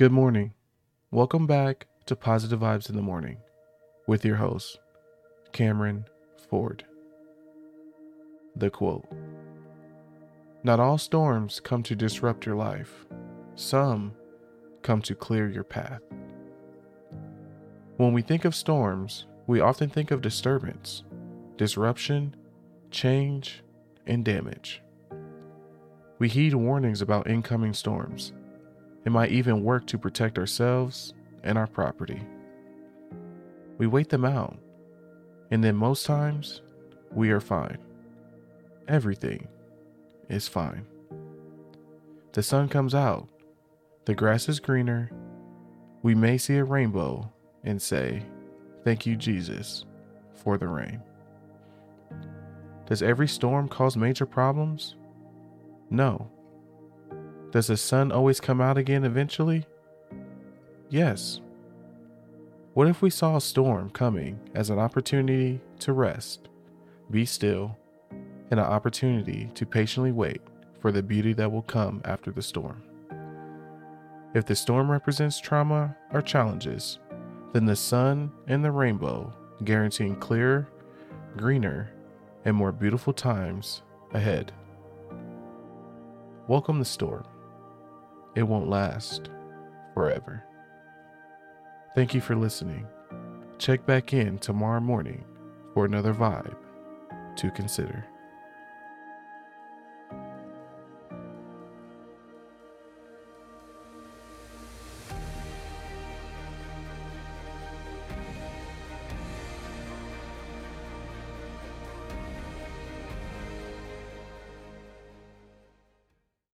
Good morning. Welcome back to Positive Vibes in the Morning with your host, Cameron Ford. The quote Not all storms come to disrupt your life, some come to clear your path. When we think of storms, we often think of disturbance, disruption, change, and damage. We heed warnings about incoming storms and might even work to protect ourselves and our property. We wait them out, and then most times we are fine. Everything is fine. The sun comes out, the grass is greener, we may see a rainbow and say, Thank you, Jesus, for the rain. Does every storm cause major problems? No. Does the sun always come out again eventually? Yes. What if we saw a storm coming as an opportunity to rest, be still, and an opportunity to patiently wait for the beauty that will come after the storm? If the storm represents trauma or challenges, then the sun and the rainbow guaranteeing clearer, greener, and more beautiful times ahead. Welcome the storm. It won't last forever. Thank you for listening. Check back in tomorrow morning for another vibe to consider.